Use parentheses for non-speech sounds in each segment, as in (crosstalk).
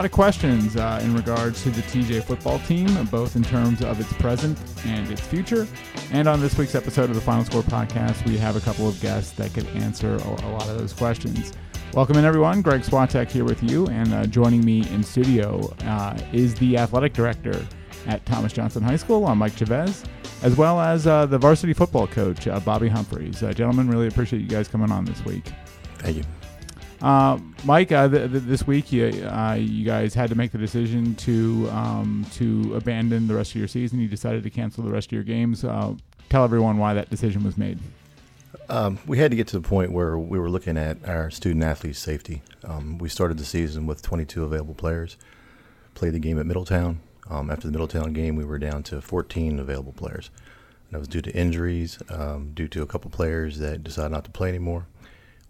lot of questions uh, in regards to the TJ football team, both in terms of its present and its future. And on this week's episode of the Final Score podcast, we have a couple of guests that could answer a, a lot of those questions. Welcome in, everyone. Greg Swatek here with you, and uh, joining me in studio uh, is the athletic director at Thomas Johnson High School, uh, Mike Chavez, as well as uh, the varsity football coach, uh, Bobby Humphries. Uh, gentlemen, really appreciate you guys coming on this week. Thank you. Uh, Mike, uh, th- th- this week you, uh, you guys had to make the decision to um, to abandon the rest of your season. You decided to cancel the rest of your games. Uh, tell everyone why that decision was made. Um, we had to get to the point where we were looking at our student athletes' safety. Um, we started the season with 22 available players, played the game at Middletown. Um, after the Middletown game, we were down to 14 available players. And that was due to injuries, um, due to a couple players that decided not to play anymore.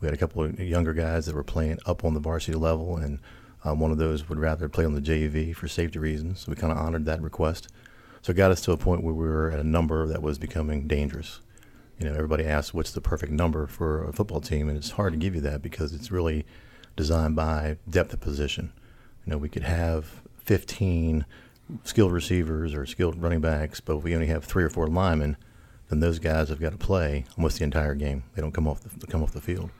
We had a couple of younger guys that were playing up on the varsity level, and um, one of those would rather play on the JV for safety reasons. So we kind of honored that request. So it got us to a point where we were at a number that was becoming dangerous. You know, everybody asks what's the perfect number for a football team, and it's hard to give you that because it's really designed by depth of position. You know, we could have 15 skilled receivers or skilled running backs, but if we only have three or four linemen, then those guys have got to play almost the entire game. They don't come off the, come off the field.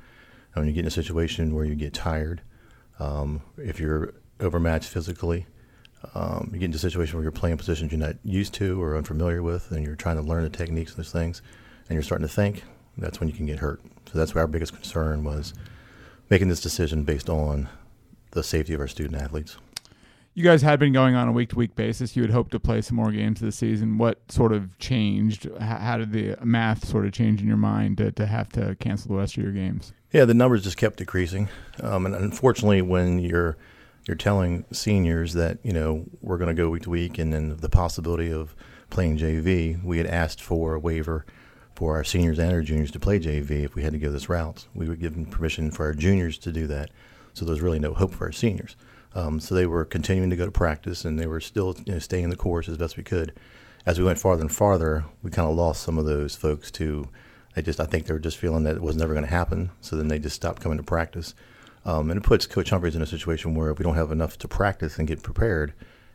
When you get in a situation where you get tired, um, if you're overmatched physically, um, you get into a situation where you're playing positions you're not used to or unfamiliar with, and you're trying to learn the techniques and those things, and you're starting to think, that's when you can get hurt. So that's where our biggest concern was making this decision based on the safety of our student athletes. You guys had been going on a week to week basis. You had hoped to play some more games this season. What sort of changed? How did the math sort of change in your mind to, to have to cancel the rest of your games? Yeah, the numbers just kept decreasing, um, and unfortunately, when you're you're telling seniors that you know we're going to go week to week, and then the possibility of playing JV, we had asked for a waiver for our seniors and our juniors to play JV if we had to go this route. We were given permission for our juniors to do that, so there was really no hope for our seniors. Um, so they were continuing to go to practice, and they were still you know, staying in the course as best we could. As we went farther and farther, we kind of lost some of those folks to. They just, I think, they were just feeling that it was never going to happen. So then they just stopped coming to practice, um, and it puts Coach Humphries in a situation where if we don't have enough to practice and get prepared,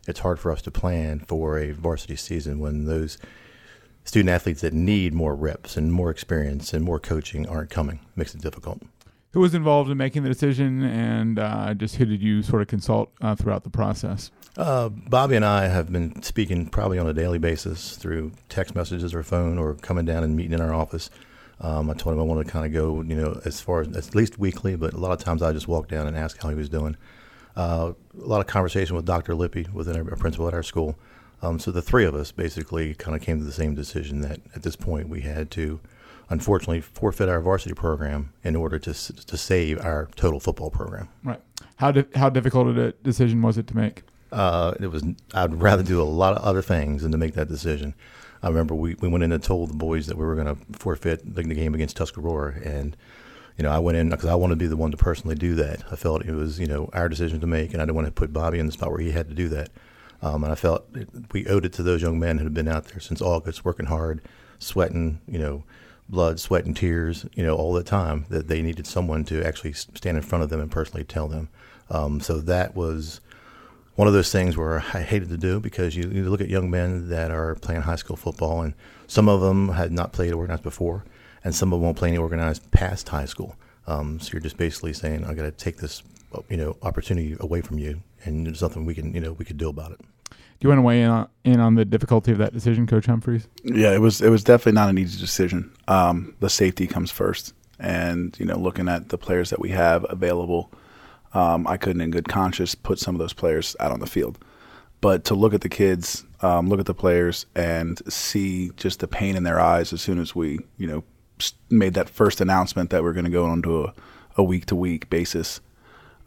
it's hard for us to plan for a varsity season when those student athletes that need more reps and more experience and more coaching aren't coming. It makes it difficult who was involved in making the decision, and uh, just who did you sort of consult uh, throughout the process? Uh, Bobby and I have been speaking probably on a daily basis through text messages or phone or coming down and meeting in our office. Um, I told him I wanted to kind of go, you know, as far as at least weekly, but a lot of times I just walk down and ask how he was doing. Uh, a lot of conversation with Dr. Lippy, within our, principal at our school. Um, so the three of us basically kind of came to the same decision that at this point we had to unfortunately forfeit our varsity program in order to to save our total football program. Right. How di- how difficult a decision was it to make? Uh, it was. I'd rather do a lot of other things than to make that decision. I remember we, we went in and told the boys that we were going to forfeit the, the, game against Tuscarora, and you know I went in because I wanted to be the one to personally do that. I felt it was you know our decision to make, and I didn't want to put Bobby in the spot where he had to do that. Um, and I felt it, we owed it to those young men who had been out there since August, working hard, sweating, you know, blood, sweat, and tears, you know, all the time that they needed someone to actually stand in front of them and personally tell them. Um, so that was one of those things where I hated to do because you, you, look at young men that are playing high school football, and some of them had not played organized before, and some of them won't play any organized past high school. Um, so you're just basically saying, I got to take this, you know, opportunity away from you, and there's nothing we can, you know, we could do about it. You want to weigh in on, in on the difficulty of that decision, Coach Humphries? Yeah, it was it was definitely not an easy decision. Um, the safety comes first, and you know, looking at the players that we have available, um, I couldn't, in good conscience, put some of those players out on the field. But to look at the kids, um, look at the players, and see just the pain in their eyes as soon as we, you know, made that first announcement that we're going to go onto a week to week basis,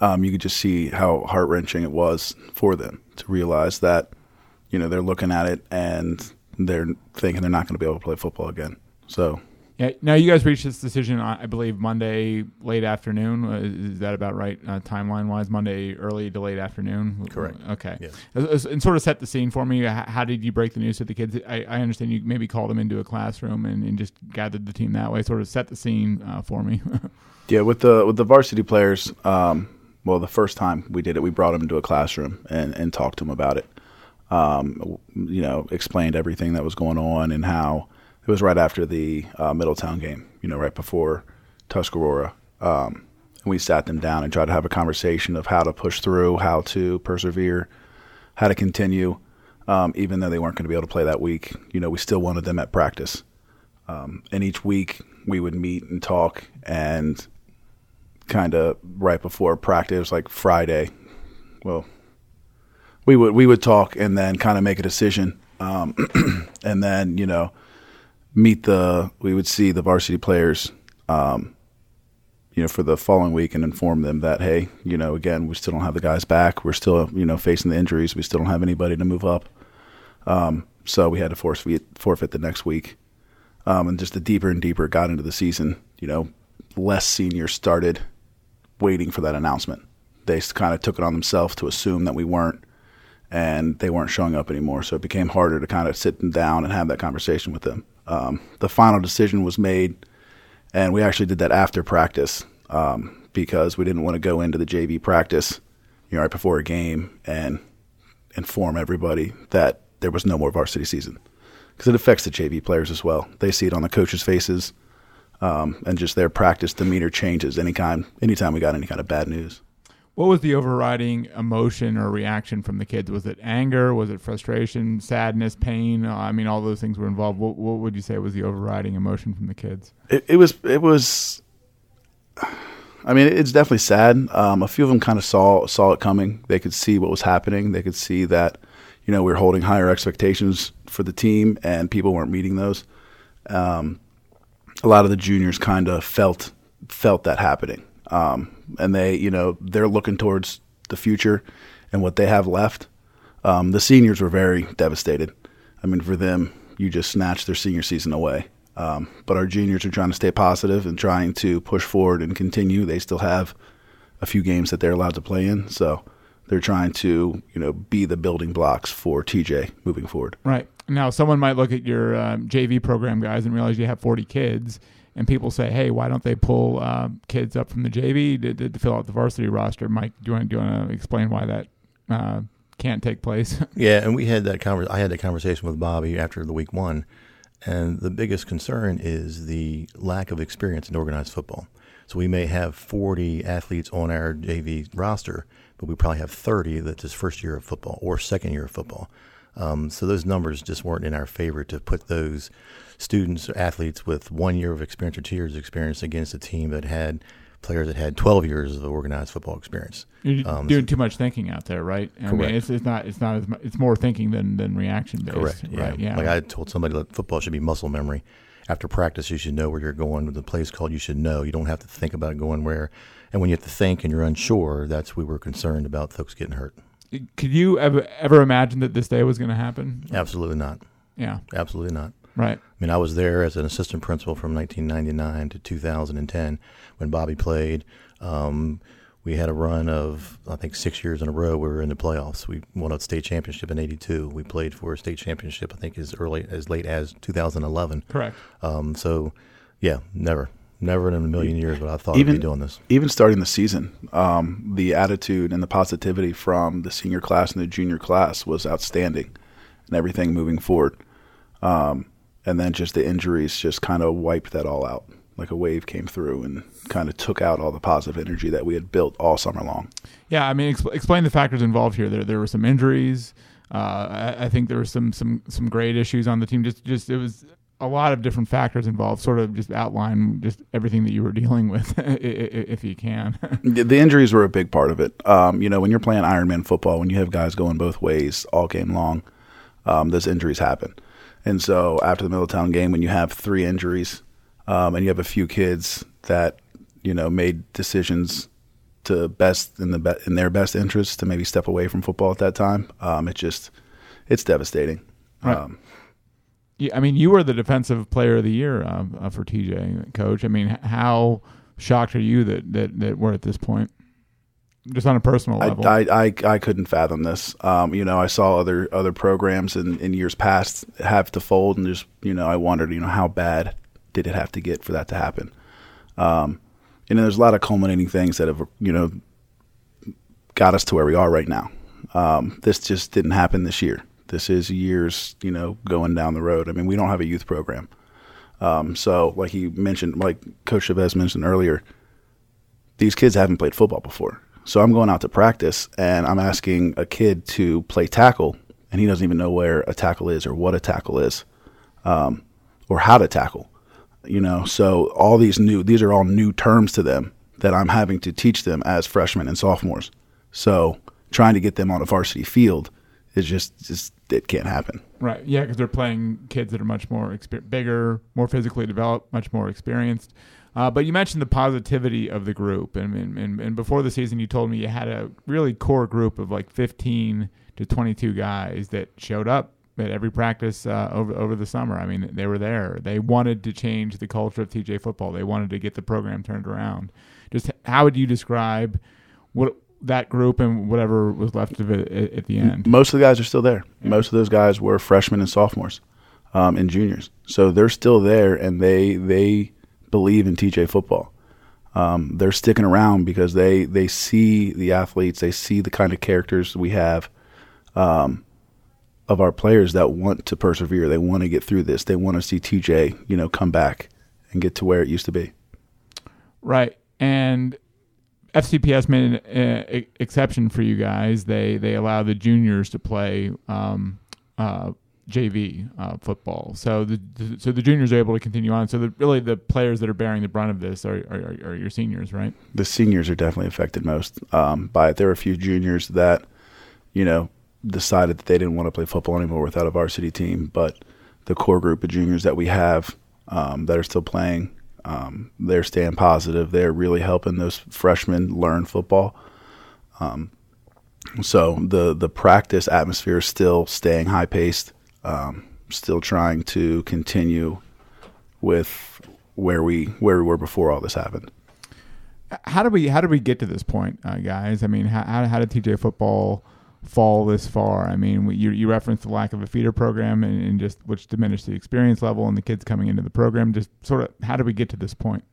um, you could just see how heart wrenching it was for them to realize that you know, they're looking at it and they're thinking they're not going to be able to play football again. So, yeah. Now you guys reached this decision, I believe, Monday late afternoon. Uh, is that about right, uh, timeline wise? Monday early to late afternoon. Correct. Okay. Yes. And sort of set the scene for me. How did you break the news to the kids? I, I understand you maybe called them into a classroom and, and just gathered the team that way. Sort of set the scene uh, for me. (laughs) yeah, with the with the varsity players, um, well, the first time we did it, we brought him into a classroom and, and talked to him about it. Um, you know, explained everything that was going on and how it was right after the uh, Middletown game, you know, right before Tuscarora. Um, and we sat them down and tried to have a conversation of how to push through, how to persevere, how to continue, um, even though they weren't going to be able to play that week. You know, we still wanted them at practice. Um, and each week we would meet and talk and kind of right before practice, like Friday. Well, we would we would talk and then kind of make a decision, um, (clears throat) and then you know meet the we would see the varsity players, um, you know, for the following week and inform them that hey, you know, again we still don't have the guys back. We're still you know facing the injuries. We still don't have anybody to move up. Um, so we had to forfeit forfeit the next week. Um, and just the deeper and deeper it got into the season, you know, less seniors started waiting for that announcement. They kind of took it on themselves to assume that we weren't, and they weren't showing up anymore. So it became harder to kind of sit them down and have that conversation with them. Um, the final decision was made, and we actually did that after practice um, because we didn't want to go into the JV practice, you know, right before a game and inform everybody that there was no more varsity season because it affects the JV players as well. They see it on the coaches' faces um, and just their practice demeanor changes anytime anytime we got any kind of bad news. What was the overriding emotion or reaction from the kids? Was it anger? Was it frustration, sadness, pain? Uh, I mean, all those things were involved. What, what, would you say was the overriding emotion from the kids? It, it was. It was. I mean, it's definitely sad. Um, a few of them kind of saw saw it coming. They could see what was happening. They could see that, you know, we were holding higher expectations for the team, and people weren't meeting those. Um, a lot of the juniors kind of felt felt that happening, um, and they you know they're looking towards the future and what they have left. Um, the seniors were very devastated. I mean, for them, you just snatched their senior season away. Um, but our juniors are trying to stay positive and trying to push forward and continue. They still have a few games that they're allowed to play in, so they're trying to you know be the building blocks for TJ moving forward. Right. Now, someone might look at your um, JV program guys and realize you have 40 kids, and people say, "Hey, why don't they pull uh, kids up from the JV to, to, to, fill out the varsity roster?" Mike, do you want do you want to explain why that uh, can't take place? (laughs) yeah, and we had that conver- I had that conversation with Bobby after the week one, and the biggest concern is the lack of experience in organized football. So we may have 40 athletes on our JV roster, but we probably have 30 that's his first year of football or second year of football. Um, so those numbers just weren't in our favor to put those students, or athletes with one year of experience or two years of experience against a team that had players that had 12 years of organized football experience. You're um, doing too much thinking out there, right? I correct. mean, it's, it's not it's not as much, it's more thinking than than reaction based. Correct. Yeah. Right? yeah. Like I told somebody that football should be muscle memory. After practice, you should know where you're going. When the place called, you should know. You don't have to think about going where. And when you have to think and you're unsure, that's we were concerned about folks getting hurt could you ever ever imagine that this day was going to happen? Absolutely not. Yeah, absolutely not. Right. I mean, I was there as an assistant principal from 1999 to 2010 when Bobby played. Um, we had a run of I think six years in a row. We were in the playoffs. We won a state championship in '82. We played for a state championship. I think as early as late as 2011. Correct. Um, so, yeah, never. Never in a million years would I thought even, I'd be doing this. Even starting the season, um, the attitude and the positivity from the senior class and the junior class was outstanding, and everything moving forward. Um, and then just the injuries just kind of wiped that all out. Like a wave came through and kind of took out all the positive energy that we had built all summer long. Yeah, I mean, exp- explain the factors involved here. There, there were some injuries. Uh, I, I, think there were some some some great issues on the team. Just just it was a lot of different factors involved. Sort of just outline just everything that you were (laughs) dealing with, if you can. (laughs) the injuries were a big part of it. Um, you know, when you're playing Ironman football, when you have guys going both ways all game long, um, those injuries happen. And so after the Middletown game, when you have three injuries um, and you have a few kids that you know made decisions to best in the be- in their best interest to maybe step away from football at that time, um, it just it's devastating. Right. Um, yeah, I mean, you were the defensive player of the year uh, uh, for TJ, coach. I mean, how shocked are you that, that, that we're at this point? Just on a personal level, I I, I couldn't fathom this. Um, you know, I saw other other programs in, in years past have to fold, and just you know, I wondered, you know, how bad did it have to get for that to happen? Um, and there's a lot of culminating things that have you know got us to where we are right now. Um, this just didn't happen this year. This is years, you know, going down the road. I mean, we don't have a youth program. Um, so, like he mentioned, like Coach Chavez mentioned earlier, these kids haven't played football before. So I'm going out to practice and I'm asking a kid to play tackle, and he doesn't even know where a tackle is or what a tackle is, um, or how to tackle. You know, so all these new these are all new terms to them that I'm having to teach them as freshmen and sophomores. So trying to get them on a varsity field is just just it can't happen. Right. Yeah, because they're playing kids that are much more exper- bigger, more physically developed, much more experienced. Uh, but you mentioned the positivity of the group, and, and and before the season, you told me you had a really core group of like 15 to 22 guys that showed up at every practice uh, over over the summer. I mean, they were there. They wanted to change the culture of TJ football. They wanted to get the program turned around. Just how would you describe what that group and whatever was left of it at, at the end? Most of the guys are still there. Yeah. Most of those guys were freshmen and sophomores um, and juniors, so they're still there, and they they believe in TJ football. Um, they're sticking around because they they see the athletes, they see the kind of characters we have um, of our players that want to persevere. They want to get through this. They want to see TJ, you know, come back and get to where it used to be. Right, and FCPS made an uh, exception for you guys. They they allow the juniors to play um, uh, JV uh, football. So the, the, so the juniors are able to continue on. So the, really the players that are bearing the brunt of this are, are, are your seniors, right? The seniors are definitely affected most um, by it. There are a few juniors that you know decided that they didn't want to play football anymore without a varsity team, but the core group of juniors that we have um, that are still playing, um, they're staying positive. They're really helping those freshmen learn football. Um, so the the practice atmosphere is still staying high paced um, still trying to continue with where we where we were before all this happened. How did we how did we get to this point, uh, guys? I mean, how how did TJ football fall this far? I mean, you you referenced the lack of a feeder program and, and just which diminished the experience level and the kids coming into the program. Just sort of how did we get to this point?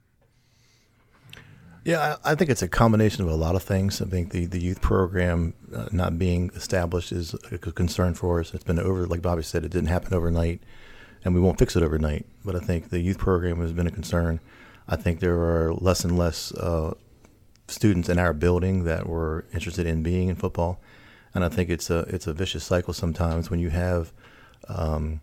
Yeah, I, think it's a combination of a lot of things. I think the, the youth program uh, not being established is a concern for us. It's been over, like Bobby said, it didn't happen overnight, and we won't fix it overnight. But I think the youth program has been a concern. I think there are less and less uh, students in our building that were interested in being in football, and I think it's a it's a vicious cycle sometimes when you have um,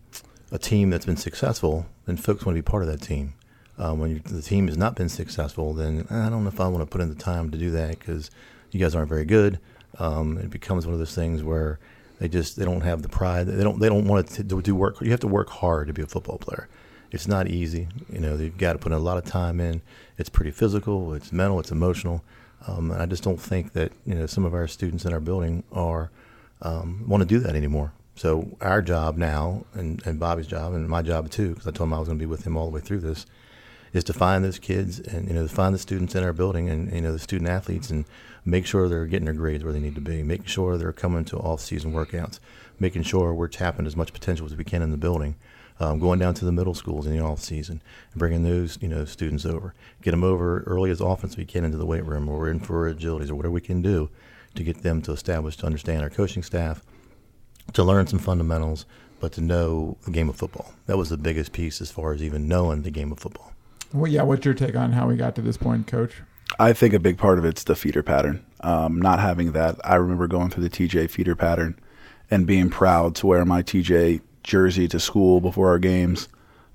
a team that's been successful, then folks want to be part of that team. Um, when the team has not been successful, then I don't know if I want to put in the time to do that because you guys aren't very good. Um, it becomes one of those things where they just they don't have the pride. They don't they don't want to do work. You have to work hard to be a football player. It's not easy. You know, you've got to put in a lot of time in. It's pretty physical. It's mental. It's emotional. Um, I just don't think that you know some of our students in our building are um, want to do that anymore. So our job now, and, and Bobby's job, and my job too, because I told him I was going to be with him all the way through this, is to find those kids and you know to find the students in our building and you know the student athletes and make sure they're getting their grades where they need to be, making sure they're coming to off-season workouts, making sure we're tapping as much potential as we can in the building. Um, going down to the middle schools in the off season and bringing those you know students over, get them over early as often as we can into the weight room or in for agilities or whatever we can do to get them to establish to understand our coaching staff, to learn some fundamentals, but to know the game of football. That was the biggest piece as far as even knowing the game of football. Well, yeah. What's your take on how we got to this point, Coach? I think a big part of it's the feeder pattern. Um, not having that, I remember going through the TJ feeder pattern and being proud to wear my TJ jersey to school before our games.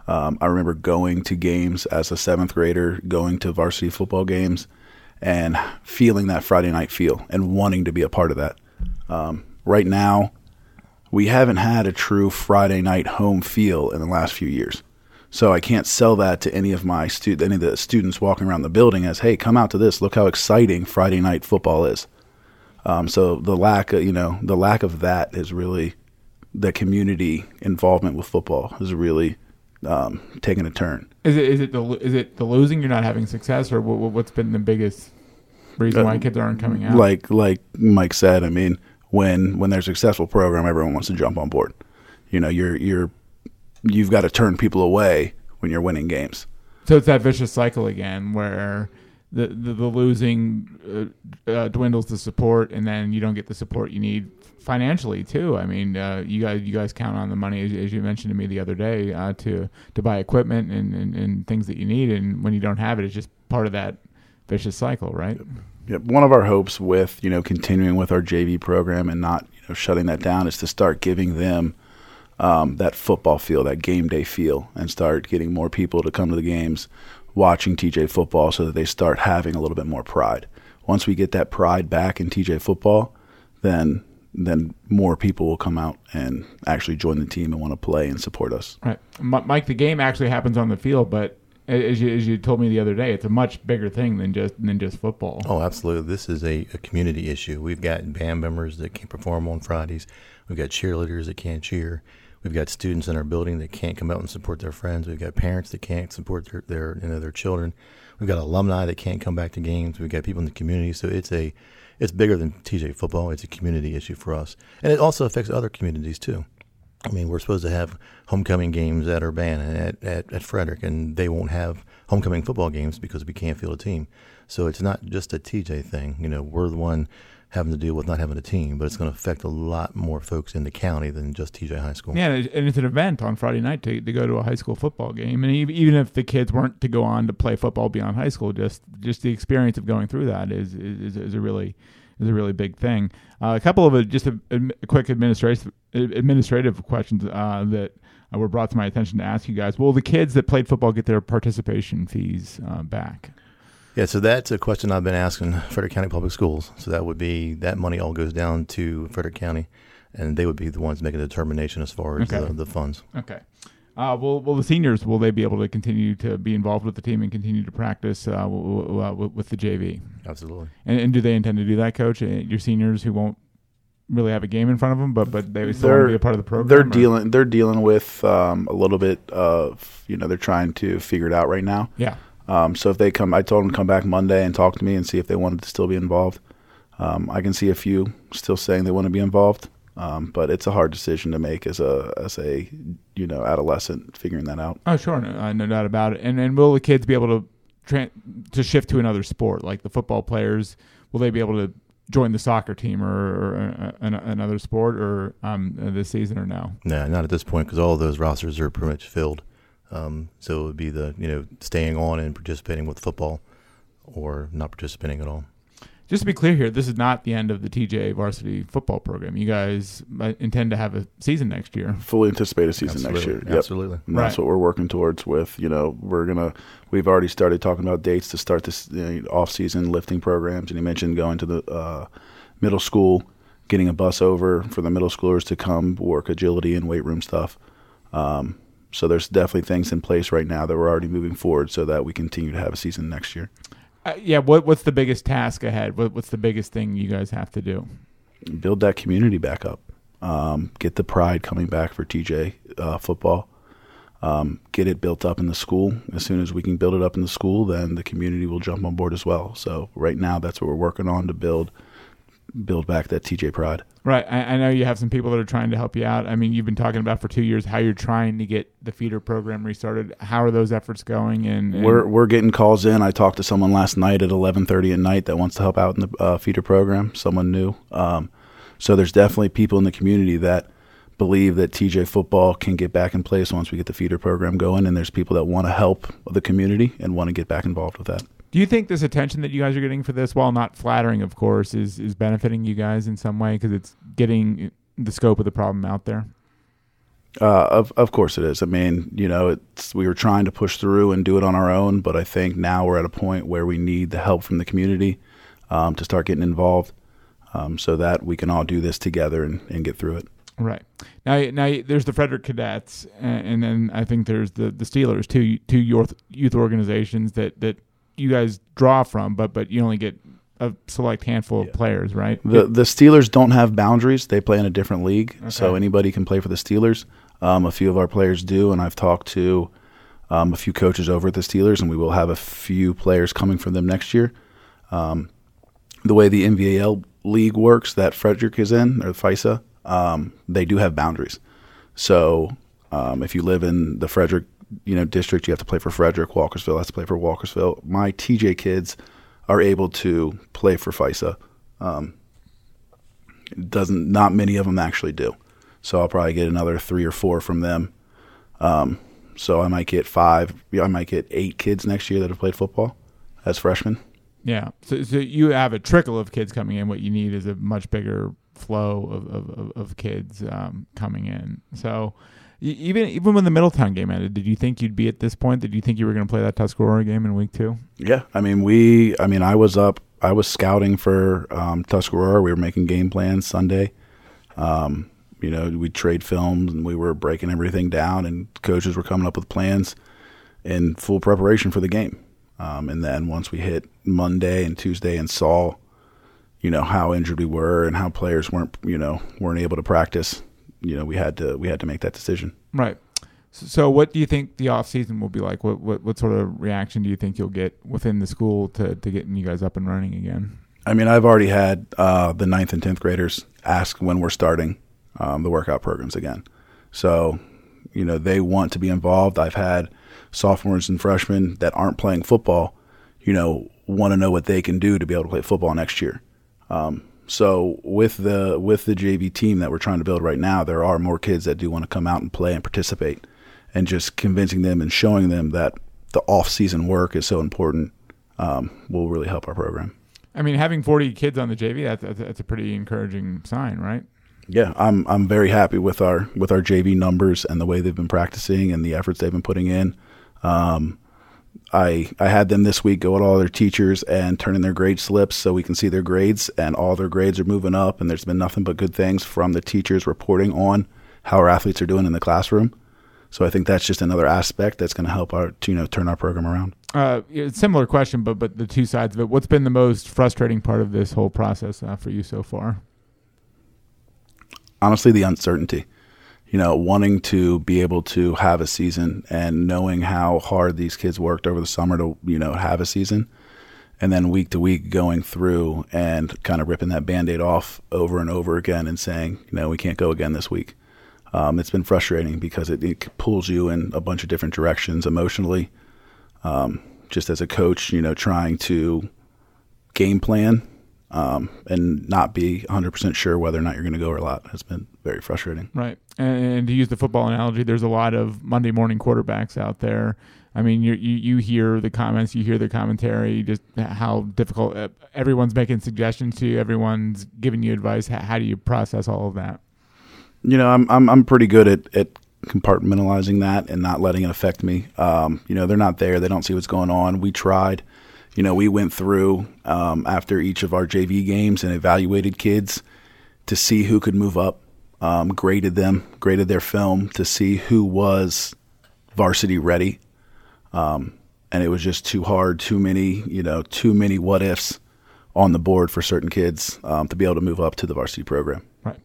Um, I remember going to games as a seventh grader, going to varsity football games, and feeling that Friday night feel and wanting to be a part of that. Um, right now, we haven't had a true Friday night home feel in the last few years. So I can't sell that to any of my stu- any of the students walking around the building as, "Hey, come out to this! Look how exciting Friday night football is." Um, so the lack, of, you know, the lack of that is really the community involvement with football has really um, taken a turn. Is it is it the is it the losing? You're not having success, or what, what's been the biggest reason why uh, kids aren't coming out? Like like Mike said, I mean, when when there's a successful program, everyone wants to jump on board. You know, you're you're you've got to turn people away when you're winning games. So it's that vicious cycle again where the the, the losing uh, uh, dwindles the support, and then you don't get the support you need financially too. I mean, uh, you guys you guys count on the money as, as you mentioned to me the other day uh, to to buy equipment and, and, and things that you need, and when you don't have it, it's just part of that vicious cycle, right? Yep. One of our hopes with you know continuing with our JV program and not you know shutting that down is to start giving them um, that football feel, that game day feel, and start getting more people to come to the games, watching TJ football, so that they start having a little bit more pride. Once we get that pride back in TJ football, then then more people will come out and actually join the team and want to play and support us. Right, Mike. The game actually happens on the field, but as you, as you told me the other day, it's a much bigger thing than just than just football. Oh, absolutely. This is a, a community issue. We've got band members that can't perform on Fridays. We've got cheerleaders that can't cheer. We've got students in our building that can't come out and support their friends. We've got parents that can't support their, their you know their children. We've got alumni that can't come back to games. We've got people in the community. So it's a it's bigger than TJ football. It's a community issue for us, and it also affects other communities too. I mean, we're supposed to have homecoming games at Urbana at, at, at Frederick, and they won't have homecoming football games because we can't field a team. So it's not just a TJ thing. You know, we're the one having to deal with not having a team, but it's going to affect a lot more folks in the county than just TJ High School. Yeah, and it's an event on Friday night to, to go to a high school football game, and even if the kids weren't to go on to play football beyond high school, just just the experience of going through that is is, is a really is a really big thing. Uh, a couple of uh, just a, a, quick administrative administrative questions uh, that uh, were brought to my attention to ask you guys. Will the kids that played football get their participation fees uh, back? Yeah, so that's a question I've been asking Frederick County Public Schools. So that would be that money all goes down to Frederick County, and they would be the ones making the determination as far as okay. the, the funds. Okay. Uh, will will the seniors will they be able to continue to be involved with the team and continue to practice uh, w- w- w- with the JV? Absolutely. And, and, do they intend to do that, Coach? Uh, your seniors who won't really have a game in front of them, but but they still want to be a part of the program. They're or? dealing they're dealing with um, a little bit of you know they're trying to figure it out right now. Yeah. Um, so if they come, I told them to come back Monday and talk to me and see if they wanted to still be involved. Um, I can see a few still saying they want to be involved. Um, but it's a hard decision to make as a as a you know adolescent figuring that out. Oh, sure, no, uh, no doubt about it. And and will the kids be able to tra- to shift to another sport like the football players? Will they be able to join the soccer team or, or uh, another sport or um, this season or no? No, not at this point because all those rosters are pretty much filled. Um, so it would be the you know staying on and participating with football or not participating at all just to be clear here, this is not the end of the TJ varsity football program. You guys uh, intend to have a season next year. Fully anticipate a season Absolutely. next year. Yep. Absolutely. And that's right. what we're working towards with, you know, we're going to, we've already started talking about dates to start this you know, off season lifting programs. And you mentioned going to the uh, middle school, getting a bus over for the middle schoolers to come work agility and weight room stuff. Um, so there's definitely things in place right now that we're already moving forward so that we continue to have a season next year. Uh, yeah, what what's the biggest task ahead? What, what's the biggest thing you guys have to do? Build that community back up. Um, get the pride coming back for TJ uh, football. Um, get it built up in the school. As soon as we can build it up in the school, then the community will jump on board as well. So right now, that's what we're working on to build build back that TJ pride. Right. I, I, know you have some people that are trying to help you out. I mean, you've been talking about for two years how you're trying to get the feeder program restarted. How are those efforts going? And, and we're we're getting calls in. I talked to someone last night at 11:30 at night that wants to help out in the uh, feeder program. Someone new. Um, so there's definitely people in the community that believe that TJ football can get back in place once we get the feeder program going, and there's people that want to help the community and want to get back involved with that. Do you think this attention that you guys are getting for this, while not flattering, of course, is is benefiting you guys in some way because it's getting the scope of the problem out there? Uh, of of course it is. I mean, you know, it's we were trying to push through and do it on our own, but I think now we're at a point where we need the help from the community um, to start getting involved, um, so that we can all do this together and, and get through it. Right now, now there's the Frederick Cadets, and, and then I think there's the the Steelers, two two youth youth organizations that that you guys draw from, but but you only get a select handful of players, right? The the Steelers don't have boundaries; they play in a different league, okay. so anybody can play for the Steelers. Um, a few of our players do, and I've talked to um, a few coaches over at the Steelers, and we will have a few players coming from them next year. Um, the way the NVAL league works, that Frederick is in or FISA, um, they do have boundaries. So um, if you live in the Frederick you know district, you have to play for Frederick. Walkersville has to play for Walkersville. My TJ kids are able to play for FISA. Um, doesn't not many of them actually do. So I'll probably get another three or four from them. Um, so I might get five. I might get eight kids next year that have played football as freshmen. Yeah. So, so you have a trickle of kids coming in. What you need is a much bigger flow of, of, of kids um, coming in. So even even when the Middletown game ended, did you think you'd be at this point? Did you think you were going to play that Tuscarora game in week two? Yeah, I mean we. I mean I was up. I was scouting for um, Tuscarora. We were making game plans Sunday. Um, you know, we trade films and we were breaking everything down, and coaches were coming up with plans in full preparation for the game. Um, and then once we hit Monday and Tuesday and saw, you know, how injured we were and how players weren't, you know, weren't able to practice, you know, we had to we had to make that decision. Right. So, what do you think the off season will be like? What, what what sort of reaction do you think you'll get within the school to to getting you guys up and running again? I mean, I've already had uh, the ninth and tenth graders ask when we're starting um, the workout programs again. So, you know, they want to be involved. I've had sophomores and freshmen that aren't playing football, you know, want to know what they can do to be able to play football next year. Um, so with the with the JV team that we're trying to build right now, there are more kids that do want to come out and play and participate, and just convincing them and showing them that the off season work is so important um, will really help our program. I mean, having 40 kids on the JV that's, that's a pretty encouraging sign, right? Yeah, I'm I'm very happy with our with our JV numbers and the way they've been practicing and the efforts they've been putting in. Um, I I had them this week go at all their teachers and turn in their grade slips so we can see their grades and all their grades are moving up and there's been nothing but good things from the teachers reporting on how our athletes are doing in the classroom. So I think that's just another aspect that's going to help our you know turn our program around. Uh, similar question, but but the two sides of it. What's been the most frustrating part of this whole process uh, for you so far? Honestly, the uncertainty you know, wanting to be able to have a season and knowing how hard these kids worked over the summer to, you know, have a season. And then week to week going through and kind of ripping that band aid off over and over again and saying, you know, we can't go again this week. Um, it's been frustrating because it, it, pulls you in a bunch of different directions emotionally. Um, just as a coach, you know, trying to game plan um, and not be 100% sure whether or not you're going to go or not has been very frustrating. Right. And, and, to use the football analogy, there's a lot of Monday morning quarterbacks out there. I mean, you you hear the comments, you hear the commentary, just how difficult uh, everyone's making suggestions to you, everyone's giving you advice. How, how do you process all of that? You know, I'm I'm I'm pretty good at, at compartmentalizing that and not letting it affect me. Um, you know, they're not there; they don't see what's going on. We tried you know, we went through um, after each of our JV games and evaluated kids to see who could move up, um, graded them, graded their film to see who was varsity ready. Um, and it was just too hard, too many, you know, too many what ifs on the board for certain kids um, to be able to move up to the varsity program. Right.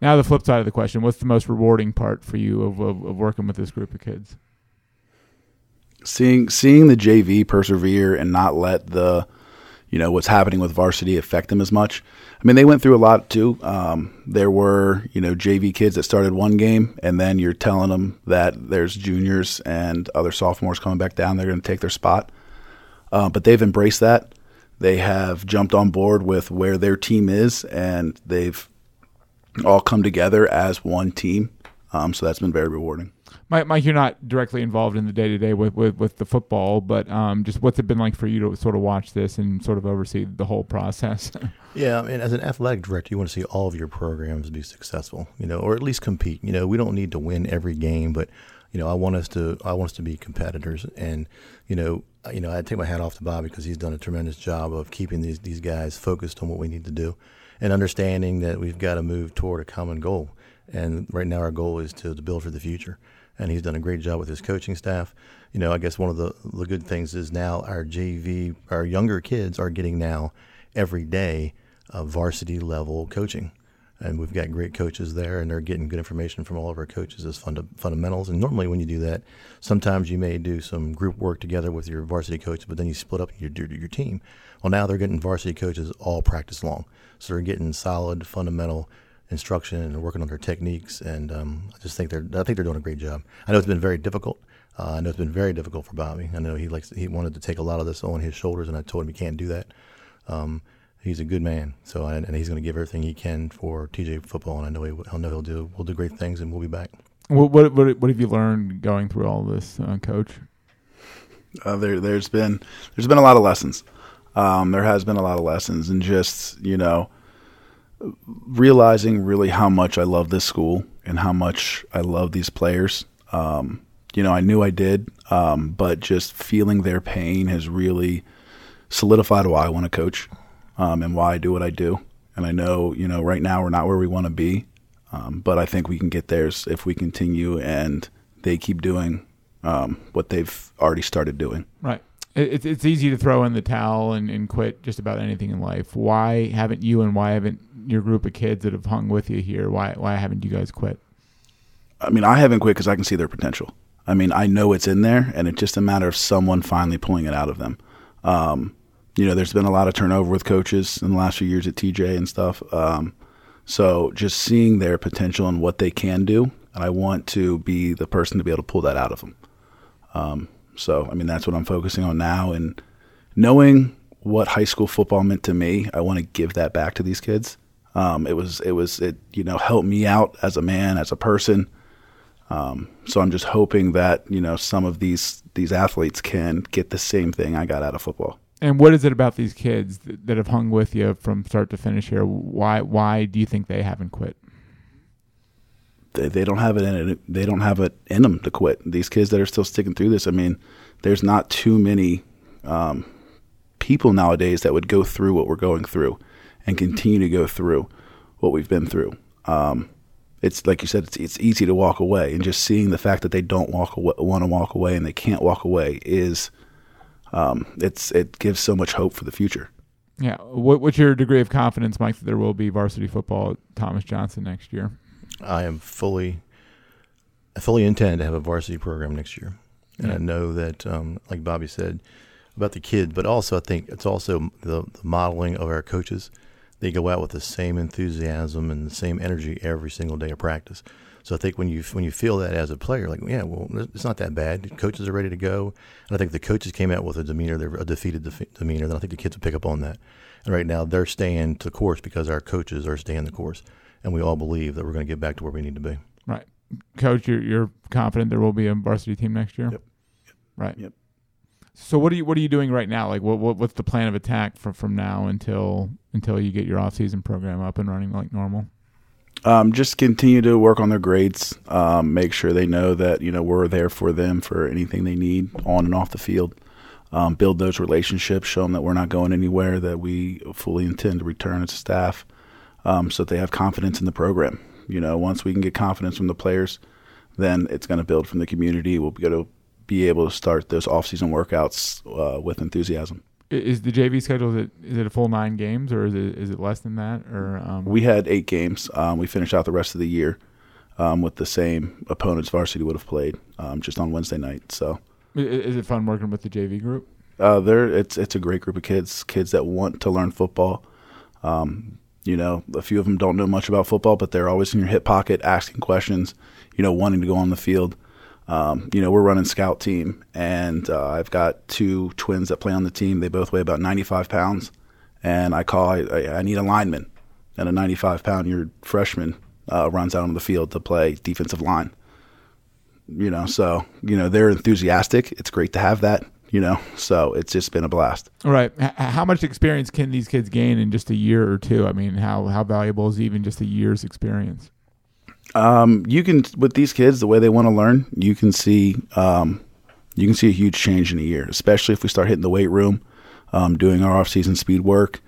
Now, the flip side of the question what's the most rewarding part for you of, of, of working with this group of kids? Seeing seeing the JV persevere and not let the you know what's happening with varsity affect them as much. I mean, they went through a lot too. Um, there were you know JV kids that started one game, and then you're telling them that there's juniors and other sophomores coming back down. They're going to take their spot, uh, but they've embraced that. They have jumped on board with where their team is, and they've all come together as one team. Um, so that's been very rewarding. Mike, Mike, you're not directly involved in the day to day with with the football, but um, just what's it been like for you to sort of watch this and sort of oversee the whole process? (laughs) yeah, I mean, as an athletic director, you want to see all of your programs be successful, you know, or at least compete. You know, we don't need to win every game, but you know, I want us to I want us to be competitors, and you know, you know, I take my hat off to Bob because he's done a tremendous job of keeping these these guys focused on what we need to do, and understanding that we've got to move toward a common goal. And right now, our goal is to, to build for the future and he's done a great job with his coaching staff. You know, I guess one of the, the good things is now our JV, our younger kids are getting now every day uh, varsity level coaching. And we've got great coaches there, and they're getting good information from all of our coaches as funda- fundamentals. And normally, when you do that, sometimes you may do some group work together with your varsity coach, but then you split up your, your, your team. Well, now they're getting varsity coaches all practice long. So they're getting solid, fundamental instruction and working on their techniques. And um, I just think they're I think they're doing a great job. I know it's been very difficult. Uh, I know it's been very difficult for Bobby. I know he likes he wanted to take a lot of this on his shoulders, and I told him he can't do that. Um, he's a good man, so and, and he's going to give everything he can for TJ football, and I know he, I know he'll do we'll do great things, and we'll be back. What what what, what have you learned going through all this, uh, Coach? Uh, there there's been there's been a lot of lessons. Um, there has been a lot of lessons, and just you know realizing really how much I love this school and how much I love these players. Um, you know, I knew I did, um, but just feeling their pain has really solidified why I want to coach um, and why I do what I do. And I know, you know, right now we're not where we want to be, um, but I think we can get there if we continue and they keep doing um, what they've already started doing. Right. It's it's easy to throw in the towel and, and quit just about anything in life. Why haven't you and why haven't your group of kids that have hung with you here? Why why haven't you guys quit? I mean, I haven't quit because I can see their potential. I mean, I know it's in there, and it's just a matter of someone finally pulling it out of them. Um, you know, there's been a lot of turnover with coaches in the last few years at TJ and stuff. Um, so just seeing their potential and what they can do, and I want to be the person to be able to pull that out of them. Um, so, I mean, that's what I'm focusing on now, and knowing what high school football meant to me, I want to give that back to these kids. Um, it was, it was, it you know, helped me out as a man, as a person. Um, so I'm just hoping that you know some of these these athletes can get the same thing I got out of football. And what is it about these kids that, that have hung with you from start to finish here? Why why do you think they haven't quit? They, they don't have it in it. They don't have it in them to quit. These kids that are still sticking through this. I mean, there's not too many um, people nowadays that would go through what we're going through and continue to go through what we've been through. Um, it's like you said, it's it's easy to walk away, and just seeing the fact that they don't walk away, want to walk away, and they can't walk away is, um, it's it gives so much hope for the future. Yeah, what, what's your degree of confidence, Mike, that there will be varsity football at Thomas Johnson next year? I am fully, I fully intend to have a varsity program next year, and yeah. I know that, um, like Bobby said, about the kids, but also I think it's also the, the modeling of our coaches they go out with the same enthusiasm and the same energy every single day of practice. So I think when you when you feel that as a player, like yeah, well, it's not that bad. coaches are ready to go, and I think the coaches came out with a demeanor, they're a defeated demeanor. Then I think the kids will pick up on that. And right now they're staying to the course because our coaches are staying the course, and we all believe that we're going to get back to where we need to be. Right, coach, you're you're confident there will be a varsity team next year. Yep. Right. Yep. So what are you what are you doing right now? Like what, what what's the plan of attack from from now until until you get your off season program up and running like normal? Um, just continue to work on their grades. Um, make sure they know that you know we're there for them for anything they need on and off the field. Um, build those relationships. Show them that we're not going anywhere. That we fully intend to return as a staff, um, so that they have confidence in the program. You know, once we can get confidence from the players, then it's going to build from the community. We'll able to be able to start those off-season workouts uh, with enthusiasm. Is the JV schedule is it is it a full nine games or is it is it less than that or um... we had eight games. Um, we finished out the rest of the year um, with the same opponents varsity would have played um, just on Wednesday night. So is it fun working with the JV group? Uh, there it's it's a great group of kids, kids that want to learn football. Um, you know, a few of them don't know much about football, but they're always in your hip pocket asking questions. You know, wanting to go on the field. Um, you know, we're running scout team, and uh, I've got two twins that play on the team. They both weigh about 95 pounds, and I call I, I need a lineman, and a 95 pound year freshman uh, runs out on the field to play defensive line. You know, so you know they're enthusiastic. It's great to have that. You know, so it's just been a blast. Right. How much experience can these kids gain in just a year or two? I mean, how how valuable is even just a year's experience? Um, you can with these kids the way they want to learn, you can see um, you can see a huge change in a year, especially if we start hitting the weight room, um, doing our off season speed work.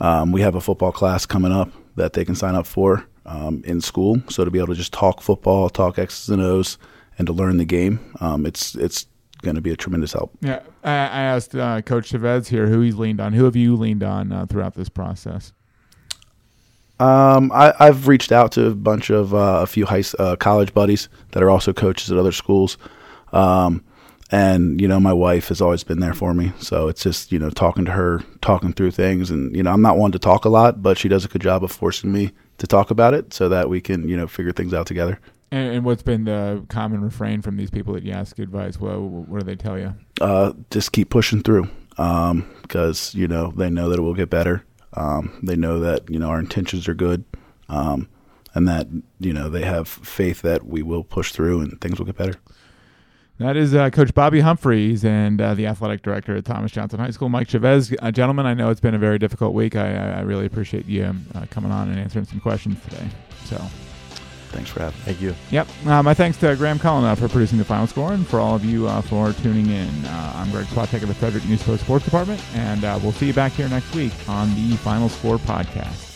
Um, we have a football class coming up that they can sign up for um, in school. So to be able to just talk football, talk X's and O's, and to learn the game, um, it's it's going to be a tremendous help. Yeah, I, I asked uh, Coach Chavez here who he's leaned on. Who have you leaned on uh, throughout this process? Um, I, have reached out to a bunch of uh, a few high uh, college buddies that are also coaches at other schools, um, and you know my wife has always been there for me. So it's just you know talking to her, talking through things, and you know I'm not one to talk a lot, but she does a good job of forcing me to talk about it so that we can you know figure things out together. And, and what's been the common refrain from these people that you ask advice? Well, what do they tell you? Uh, just keep pushing through because um, you know they know that it will get better. Um, they know that you know our intentions are good, um, and that you know they have faith that we will push through and things will get better. That is uh, Coach Bobby Humphries and uh, the athletic director at Thomas Johnson High School, Mike Chavez. Uh, gentlemen, I know it's been a very difficult week. I, I really appreciate you uh, coming on and answering some questions today. So, thanks for having me. Thank you. Yep. Uh, my thanks to Graham Cullen uh, for producing the final score, and for all of you for tuning in. I'm Greg Swatek of the Frederick News Post Sports Department, and we'll see you back here next week on the Final Score podcast.